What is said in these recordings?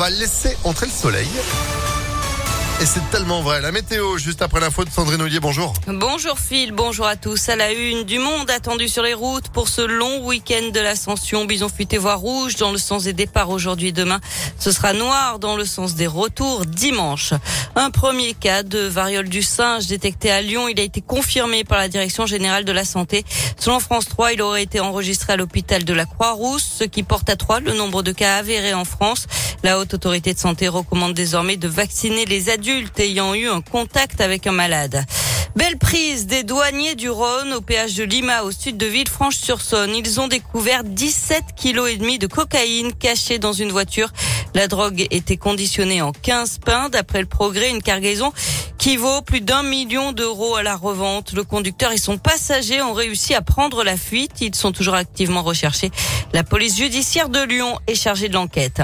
va laisser entrer le soleil. Et c'est tellement vrai. La météo, juste après l'info de Sandrine Ollier, bonjour. Bonjour Phil, bonjour à tous. À la une, du monde attendu sur les routes pour ce long week-end de l'ascension. Bison futé voie rouge dans le sens des départs aujourd'hui et demain. Ce sera noir dans le sens des retours dimanche. Un premier cas de variole du singe détecté à Lyon. Il a été confirmé par la Direction générale de la santé. Selon France 3, il aurait été enregistré à l'hôpital de la Croix-Rousse, ce qui porte à 3 le nombre de cas avérés en France. La haute autorité de santé recommande désormais de vacciner les adultes ayant eu un contact avec un malade. Belle prise des douaniers du Rhône au péage de Lima au sud de Villefranche-sur-Saône. Ils ont découvert 17 kilos et demi de cocaïne cachée dans une voiture. La drogue était conditionnée en 15 pains. D'après le progrès, une cargaison qui vaut plus d'un million d'euros à la revente. Le conducteur et son passager ont réussi à prendre la fuite. Ils sont toujours activement recherchés. La police judiciaire de Lyon est chargée de l'enquête.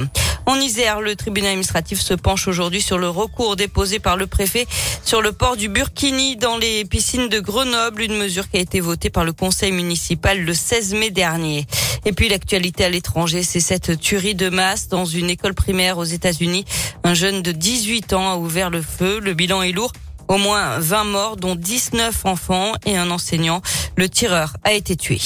En Isère, le tribunal administratif se penche aujourd'hui sur le recours déposé par le préfet sur le port du Burkini dans les piscines de Grenoble, une mesure qui a été votée par le conseil municipal le 16 mai dernier. Et puis l'actualité à l'étranger, c'est cette tuerie de masse dans une école primaire aux États-Unis. Un jeune de 18 ans a ouvert le feu. Le bilan est lourd. Au moins 20 morts, dont 19 enfants et un enseignant. Le tireur a été tué.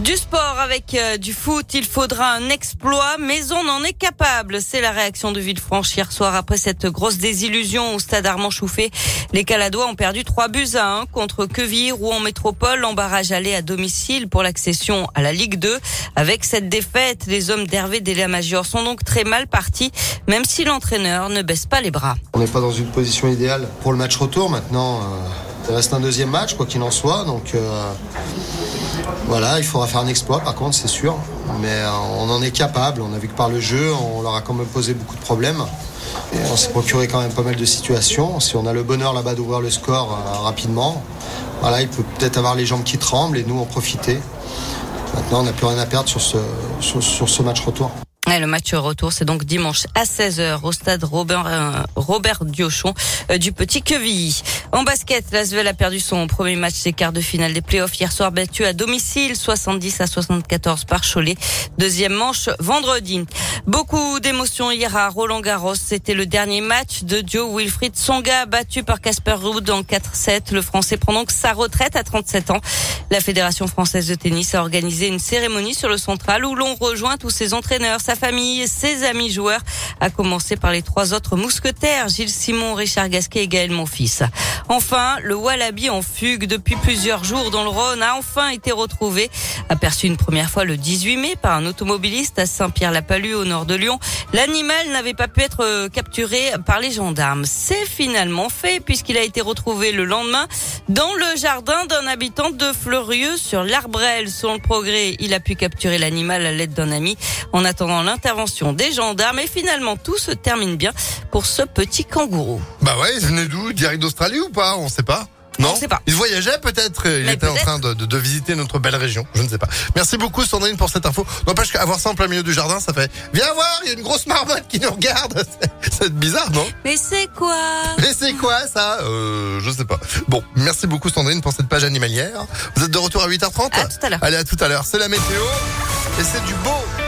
Du sport avec euh, du foot, il faudra un exploit, mais on en est capable. C'est la réaction de Villefranche hier soir après cette grosse désillusion au stade Armand Chouffé. Les Caladois ont perdu 3 buts à 1 contre Queville, ou en métropole, en barrage aller à domicile pour l'accession à la Ligue 2. Avec cette défaite, les hommes d'Hervé Major sont donc très mal partis, même si l'entraîneur ne baisse pas les bras. On n'est pas dans une position idéale pour le match retour maintenant. Euh, il reste un deuxième match, quoi qu'il en soit. Donc euh, voilà, il faudra faire un exploit, par contre, c'est sûr. Mais euh, on en est capable. On a vu que par le jeu, on leur a quand même posé beaucoup de problèmes. Et on s'est procuré quand même pas mal de situations. Si on a le bonheur là-bas d'ouvrir le score euh, rapidement, voilà, il peut peut-être avoir les jambes qui tremblent et nous en profiter. Maintenant, on n'a plus rien à perdre sur ce, sur ce match retour le match retour, c'est donc dimanche à 16h au stade Robert, Robert Diochon du Petit Quevilly. En basket, l'Asvel a perdu son premier match des quarts de finale des playoffs hier soir battu à domicile 70 à 74 par Cholet. Deuxième manche vendredi. Beaucoup d'émotions hier à Roland Garros. C'était le dernier match de Joe Wilfried Songa battu par Casper Ruud en 4-7. Le Français prend donc sa retraite à 37 ans. La Fédération française de tennis a organisé une cérémonie sur le central où l'on rejoint tous ses entraîneurs, sa famille, ses amis joueurs, à commencer par les trois autres mousquetaires, Gilles Simon, Richard Gasquet et Gaël Monfils. Enfin, le Wallaby en fugue depuis plusieurs jours dans le Rhône a enfin été retrouvé, aperçu une première fois le 18 mai par un automobiliste à Saint-Pierre-la-Palue au nord de Lyon. L'animal n'avait pas pu être euh, capturé par les gendarmes. C'est finalement fait puisqu'il a été retrouvé le lendemain dans le jardin d'un habitant de Fleurieux sur l'Arbrelle. Selon le progrès, il a pu capturer l'animal à l'aide d'un ami en attendant l'intervention des gendarmes et finalement tout se termine bien pour ce petit kangourou. Bah ouais, il venait d'où Direct d'Australie ou pas On sait pas. Non, on sait pas. Il voyageait peut-être. Il était en train de, de, visiter notre belle région. Je ne sais pas. Merci beaucoup Sandrine pour cette info. N'empêche qu'avoir ça en plein milieu du jardin, ça fait. Viens voir, il y a une grosse marmotte qui nous regarde. C'est bizarre, non Mais c'est quoi Mais c'est quoi ça? Euh, Je sais pas. Bon, merci beaucoup Sandrine pour cette page animalière. Vous êtes de retour à 8h30 À tout à l'heure. Allez à tout à l'heure. C'est la météo et c'est du beau.